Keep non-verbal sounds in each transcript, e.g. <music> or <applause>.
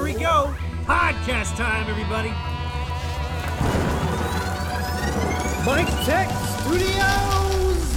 here we go. Podcast time, everybody. Mik Tek Studios.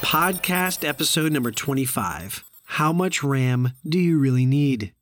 Podcast episode number 25. How much RAM do you really need?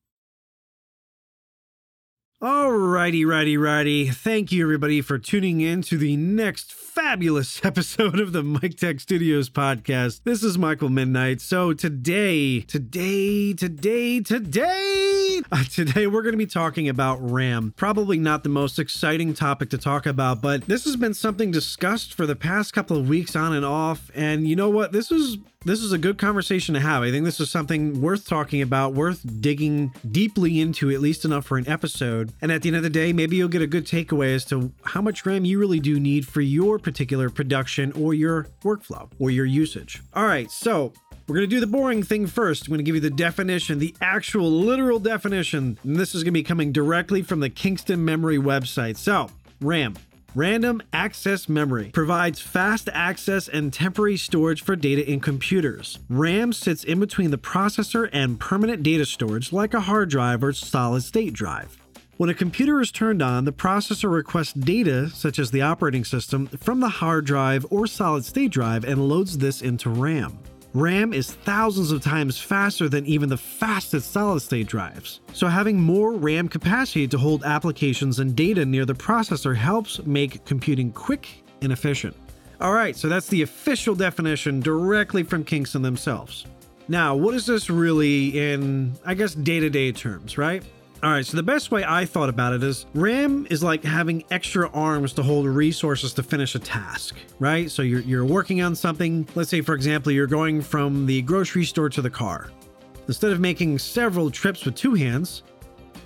Alrighty, righty, righty. Thank you, everybody, for tuning in to the next fabulous <laughs> episode of the Mik Tek Studios podcast. This is Michael Midnight. So today, today, today, today, <laughs> uh, today we're going to be talking about RAM. Probably not the most exciting topic to talk about, but this has been something discussed for the past couple of weeks on and off. And you know what? This is this is a good conversation to have. I think this is something worth talking about, worth digging deeply into, at least enough for an episode. And at the end of the day, maybe you'll get a good takeaway as to how much RAM you really do need for your particular production or your workflow or your usage. All right, so we're going to do the boring thing first. I'm going to give you the definition, the actual literal definition. And this is going to be coming directly from the Kingston Memory website. So, RAM. Random Access Memory provides fast access and temporary storage for data in computers. RAM sits in between the processor and permanent data storage like a hard drive or solid state drive. When a computer is turned on, the processor requests data, such as the operating system, from the hard drive or solid state drive and loads this into RAM. RAM is thousands of times faster than even the fastest solid state drives. So, having more RAM capacity to hold applications and data near the processor helps make computing quick and efficient. All right, so that's the official definition directly from Kingston themselves. Now, what is this really in, I guess, day to day terms, right? All right, so the best way I thought about it is RAM is like having extra arms to hold resources to finish a task, right? So you're, you're working on something. Let's say, for example, you're going from the grocery store to the car. Instead of making several trips with two hands,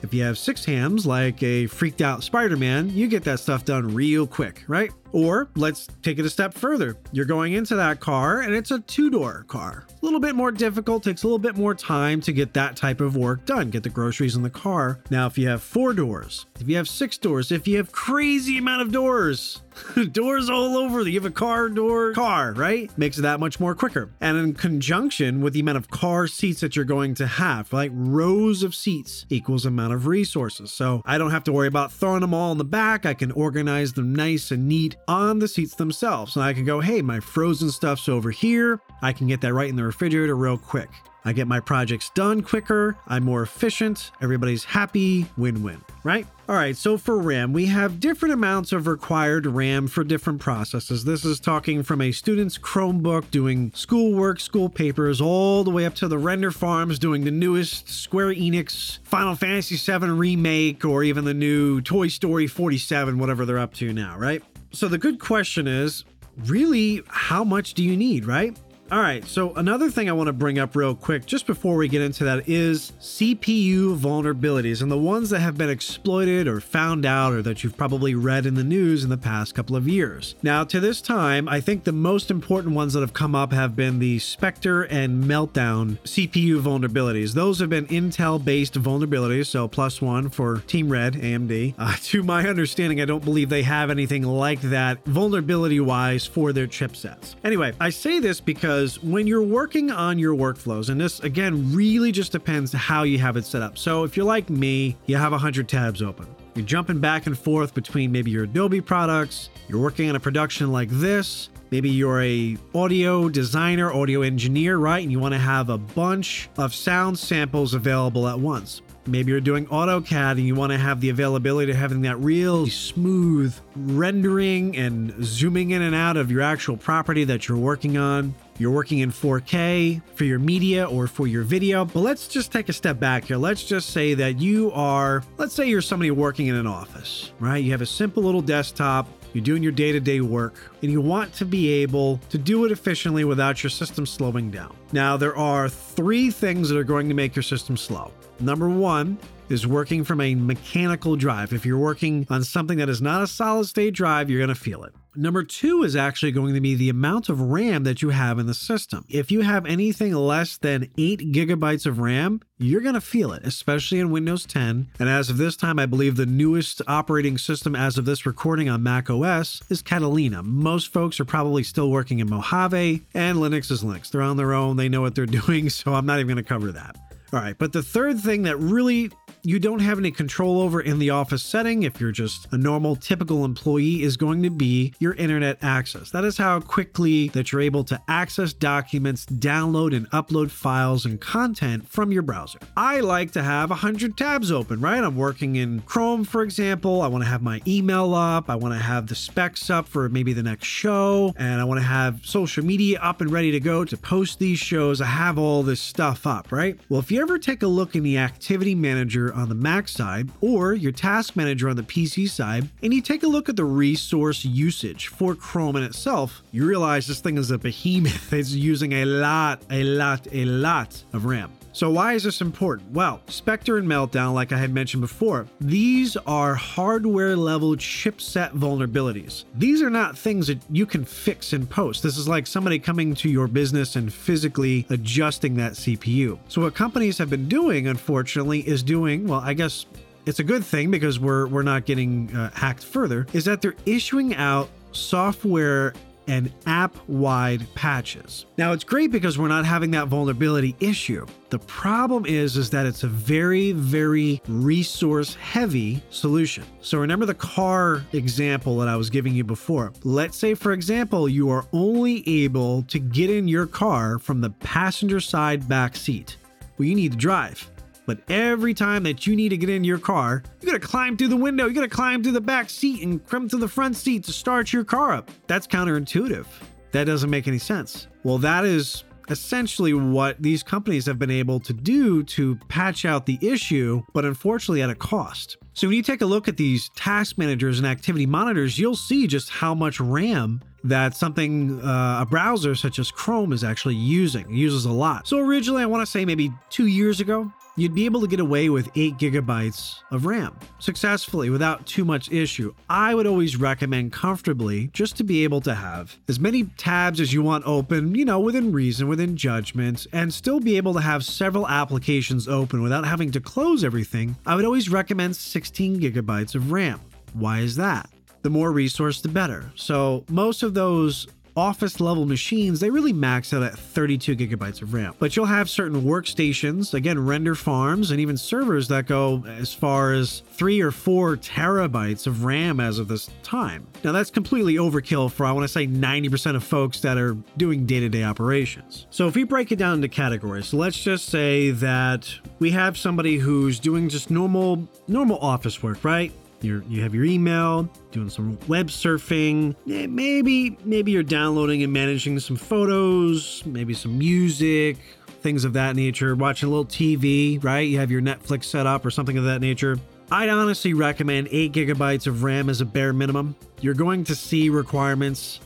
if you have six hands, like a freaked out Spider Man, you get that stuff done real quick, right? Or let's take it a step further. You're going into that car and it's a two door car. A little bit more difficult, takes a little bit more time to get that type of work done, get the groceries in the car. Now, if you have four doors, if you have six doors, if you have crazy amount of doors, <laughs> doors all over, you have a car door car, right? Makes it that much more quicker. And in conjunction with the amount of car seats that you're going to have, like rows of seats equals amount of resources. So I don't have to worry about throwing them all in the back. I can organize them nice and neat on the seats themselves. And I can go, hey, my frozen stuff's over here. I can get that right in the refrigerator real quick. I get my projects done quicker, I'm more efficient, everybody's happy, win win, right? All right, so for RAM, we have different amounts of required RAM for different processes. This is talking from a student's Chromebook doing schoolwork, school papers, all the way up to the render farms doing the newest Square Enix Final Fantasy VII remake or even the new Toy Story 47, whatever they're up to now, right? So the good question is really, how much do you need, right? All right, so another thing I want to bring up real quick just before we get into that is CPU vulnerabilities and the ones that have been exploited or found out or that you've probably read in the news in the past couple of years. Now, to this time, I think the most important ones that have come up have been the Spectre and Meltdown CPU vulnerabilities. Those have been Intel based vulnerabilities, so plus one for Team Red, AMD. Uh, <laughs> to my understanding, I don't believe they have anything like that vulnerability wise for their chipsets. Anyway, I say this because because when you're working on your workflows, and this again really just depends how you have it set up. So if you're like me, you have 100 tabs open. You're jumping back and forth between maybe your Adobe products, you're working on a production like this, maybe you're a audio designer, audio engineer, right? And you want to have a bunch of sound samples available at once. Maybe you're doing AutoCAD and you want to have the availability of having that real smooth rendering and zooming in and out of your actual property that you're working on. You're working in 4K for your media or for your video. But let's just take a step back here. Let's just say that you are, let's say you're somebody working in an office, right? You have a simple little desktop. You're doing your day to day work and you want to be able to do it efficiently without your system slowing down. Now, there are three things that are going to make your system slow. Number one is working from a mechanical drive. If you're working on something that is not a solid state drive, you're going to feel it. Number two is actually going to be the amount of RAM that you have in the system. If you have anything less than 8 gigabytes of RAM, you're going to feel it, especially in Windows 10. And as of this time, I believe the newest operating system as of this recording on Mac OS is Catalina. Most folks are probably still working in Mojave, and Linux is Linux. They're on their own, they know what they're <laughs> doing, so I'm not even going to cover that. All right, but the third thing that really you don't have any control over in the office setting, if you're just a normal, typical employee, is going to be your internet access. That is how quickly that you're able to access documents, download and upload files and content from your browser. I like to have 100 tabs open, right? I'm working in Chrome, for example. I want to have my email up. I want to have the specs up for maybe the next show. And I want to have social media up and ready to go to post these shows. I have all this stuff up, right? Well, if you ever take a look in the activity manager on the Mac side or your task manager on the PC side, and you take a look at the resource usage for Chrome in itself, you realize this thing is a behemoth. <laughs> It's using a lot, a lot, a lot of RAM. So, why is this important? Well, Spectre and Meltdown, like I had mentioned before, these are hardware level chipset vulnerabilities. These are not things that you can fix in post. This is like somebody coming to your business and physically adjusting that CPU. So, what companies have been doing, unfortunately, is doing, well, I guess it's a good thing because we're, we're not getting uh, hacked further, is that they're issuing out software and app wide patches. Now it's great because we're not having that vulnerability issue. The problem is is that it's a very very resource heavy solution. So remember the car example that I was giving you before. Let's say for example you are only able to get in your car from the passenger side back seat. Well you need to drive. But every time that you need to get in your car, you gotta climb through the window, you gotta climb through the back seat and come to the front seat to start your car up. That's counterintuitive. That doesn't make any sense. Well, that is essentially what these companies have been able to do to patch out the issue, but unfortunately at a cost. So when you take a look at these task managers and activity monitors, you'll see just how much RAM that something uh, a browser such as Chrome is actually using. It uses a lot. So originally, I want to say maybe two years ago, you'd be able to get away with 8 gigabytes of RAM successfully without too much issue. I would always recommend comfortably just to be able to have as many tabs as you want open, you know, within reason, within judgment, and still be able to have several applications open without having to close everything. I would always recommend 16 gigabytes of RAM. Why is that? The more resource, the better. So, most of those office level machines, they really max out at 32 gigabytes of RAM. But you'll have certain workstations, again, render farms, and even servers that go as far as three or four terabytes of RAM as of this time. Now, that's completely overkill for, I want to say, 90% of folks that are doing day to day operations. So, if we break it down into categories, so let's just say that we have somebody who's doing just normal, normal office work, right? You're, you have your email, doing some web surfing. Maybe maybe you're downloading and managing some photos, maybe some music, things of that nature. Watching a little TV, right? You have your Netflix set up or something of that nature. I'd honestly recommend 8 gigabytes of RAM as a bare minimum. You're going to see requirements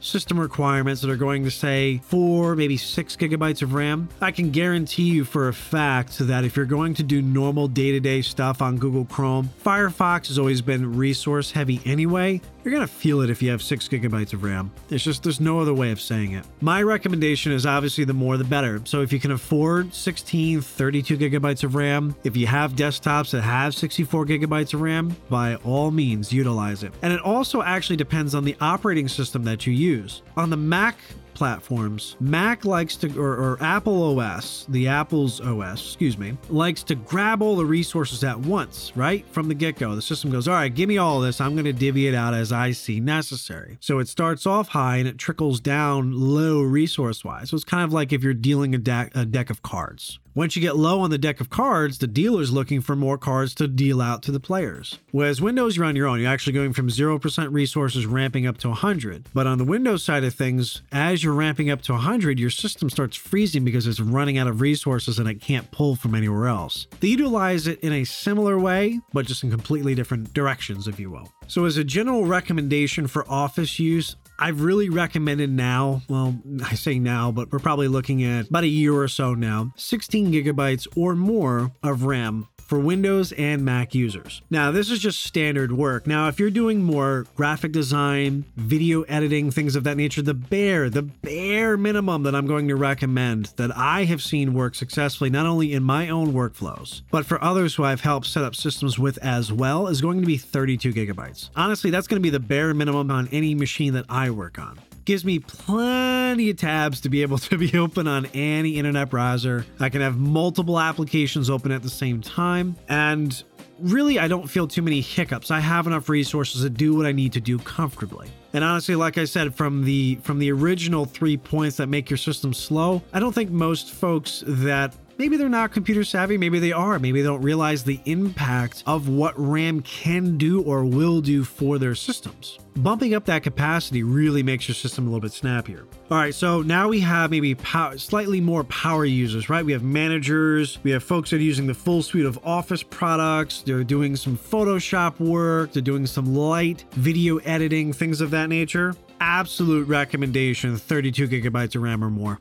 system requirements that are going to say four, maybe six gigabytes of RAM. I can guarantee you for a fact that if you're going to do normal day to day stuff on Google Chrome, Firefox has always been resource heavy anyway. You're going to feel it if you have six gigabytes of RAM. It's just, there's no other way of saying it. My recommendation is obviously the more the better. So if you can afford 16, 32 gigabytes of RAM, if you have desktops that have 64 gigabytes of RAM, by all means utilize it. And it also actually depends on the operating system that you use. On the Mac platforms, Mac likes to, or, or, Apple OS, the Apple's OS, excuse me, likes to grab all the resources at once, right? From the get go. The system goes, all right, give me all this. I'm going to divvy it out as I see necessary. So it starts off high and it trickles down low resource wise. So it's kind of like if you're dealing a, a deck of cards. Once you get low on the deck of cards, the dealer's looking for more cards to deal out to the players. Whereas Windows, you're on your own. You're actually going from 0% resources ramping up to 100. But on the Windows side of things, as you're ramping up to 100, your system starts freezing because it's running out of resources and it can't pull from anywhere else. They utilize it in a similar way, but just in completely different directions, if you will. So, as a general recommendation for office use, I've really recommended now, well, I say now, but we're probably looking at about a year or so now, 16 gigabytes or more of RAM for Windows and Mac users. Now, this is just standard work. Now, if you're doing more graphic design, video editing, things of that nature, the bare, the bare minimum that I'm going to recommend that I have seen work successfully, not only in my own workflows, but for others who I've helped set up systems with as well, is going to be 32 gigabytes. Honestly, that's going to be the bare minimum on any machine that I work on gives me plenty of tabs to be able <laughs> to be open on any internet browser. I can have multiple applications open at the same time. And really, I don't feel too many hiccups. I have enough resources to do what I need to do comfortably. And honestly, like I said, from the from the original three points that make your system slow, I don't think most folks that maybe they're not computer savvy, maybe they are, maybe they don't realize the impact of what RAM can do or will do for their systems. Bumping up that capacity really makes your system a little bit snappier. All right, so now we have maybe power, slightly more power users, right? We have managers, we have folks that are using the full suite of Office products, they're doing some Photoshop work, they're doing some light video editing, things of that nature. Absolute recommendation 32 gigabytes of RAM or more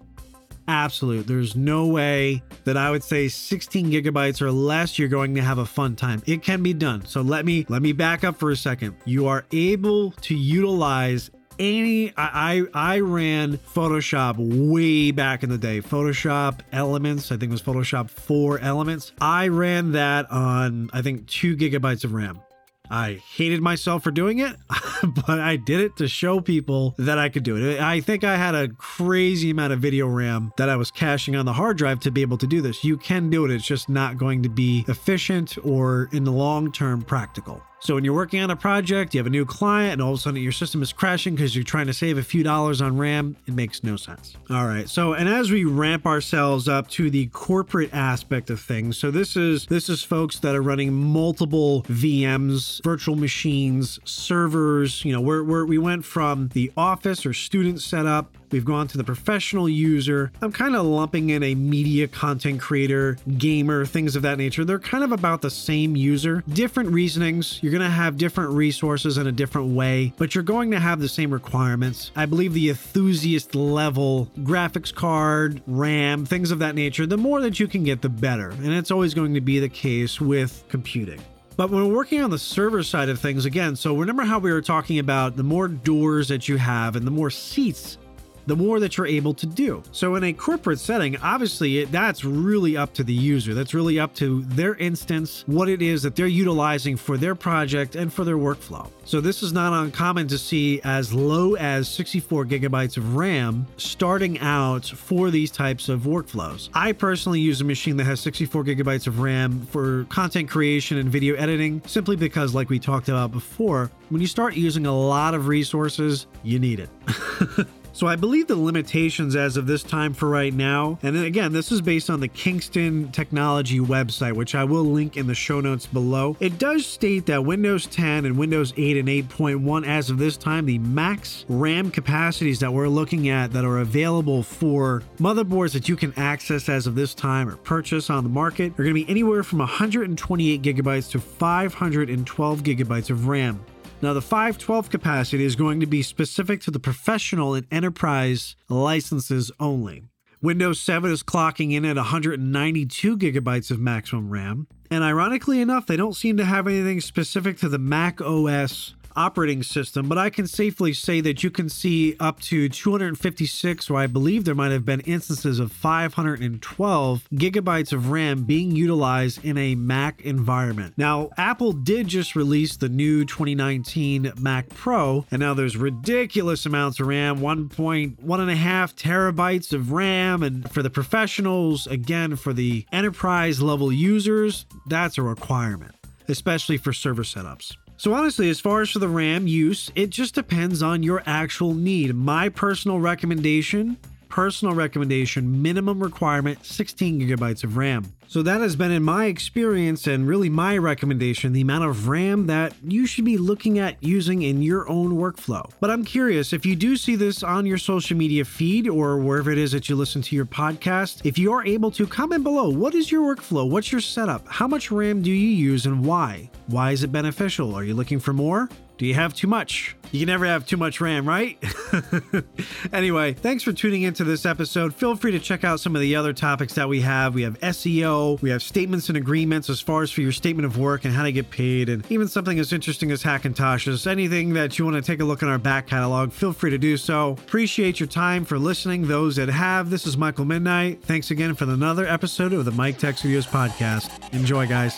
absolute. There's no way that I would say 16 gigabytes or less you're going to have a fun time. It can be done. So let me let me back up for a second. You are able to utilize any I, I I ran Photoshop way back in the day. Photoshop Elements, I think it was Photoshop 4 Elements. I ran that on I think 2 gigabytes of RAM. I hated myself for doing it, <laughs> but I did it to show people that I could do it. I think I had a crazy amount of video RAM that I was caching on the hard drive to be able to do this. You can do it, it's just not going to be efficient or in the long term practical. So when you're working on a project, you have a new client, and all of a sudden your system is crashing because you're trying to save a few dollars on RAM, it makes no sense. All right. So and as we ramp ourselves up to the corporate aspect of things, so this is this is folks that are running multiple VMs, virtual machines, servers. You know, we're we went from the office or student setup We've gone to the professional user. I'm kind of lumping in a media content creator, gamer, things of that nature. They're kind of about the same user, different reasonings. You're going to have different resources in a different way, but you're going to have the same requirements. I believe the enthusiast level graphics card, RAM, things of that nature, the more that you can get, the better. And it's always going to be the case with computing. But when we're working on the server side of things, again, so remember how we were talking about the more doors that you have and the more seats the more that you're able to do. So in a corporate setting, obviously it, that's really up to the user. That's really up to their instance, what it is that they're utilizing for their project and for their workflow. So this is not uncommon to see as low as 64 gigabytes of RAM starting out for these types of workflows. I personally use a machine that has 64 gigabytes of RAM for content creation and video editing simply because like we talked about before, when you start using a lot of resources, you need it. <laughs> So I believe the limitations as of this time for right now, and again, this is based on the Kingston Technology website, which I will link in the show notes below. It does state that Windows 10 and Windows 8 and 8.1 as of this time, the max RAM capacities that we're looking at that are available for motherboards that you can access as of this time or purchase on the market are going to be anywhere from 128 gigabytes to 512 gigabytes of RAM. Now, the 512 capacity is going to be specific to the professional and enterprise licenses only. Windows 7 is clocking in at 192 gigabytes of maximum RAM. And ironically enough, they don't seem to have anything specific to the Mac OS operating system, but I can safely say that you can see up to 256, or I believe there might have been instances of 512 gigabytes of RAM being utilized in a Mac environment. Now, Apple did just release the new 2019 Mac Pro, and now there's ridiculous amounts of RAM 1.1 and a half terabytes of RAM. And for the professionals, again, for the enterprise level users, that's a requirement especially for server setups. So, honestly, as far as for the RAM use, it just depends on your actual need. My personal recommendation personal recommendation minimum requirement 16 gigabytes of RAM. So that has been in my experience and really my recommendation the amount of RAM that you should be looking at using in your own workflow. But I'm curious if you do see this on your social media feed or wherever it is that you listen to your podcast, if you are able to comment below, what is your workflow? What's your setup? How much RAM do you use and why? Why is it beneficial? Are you looking for more? Do you have too much? You can never have too much RAM, right? <laughs> anyway, thanks for tuning into this episode. Feel free to check out some of the other topics that we have. We have SEO, we have statements and agreements as far as for your statement of work and how to get paid, and even something as interesting as Hackintoshes. Anything that you want to take a look in our back catalog, feel free to do so. Appreciate your time for listening. Those that have, this is Michael Midnight. Thanks again for another episode of the Mik Tek Studios podcast. Enjoy, guys.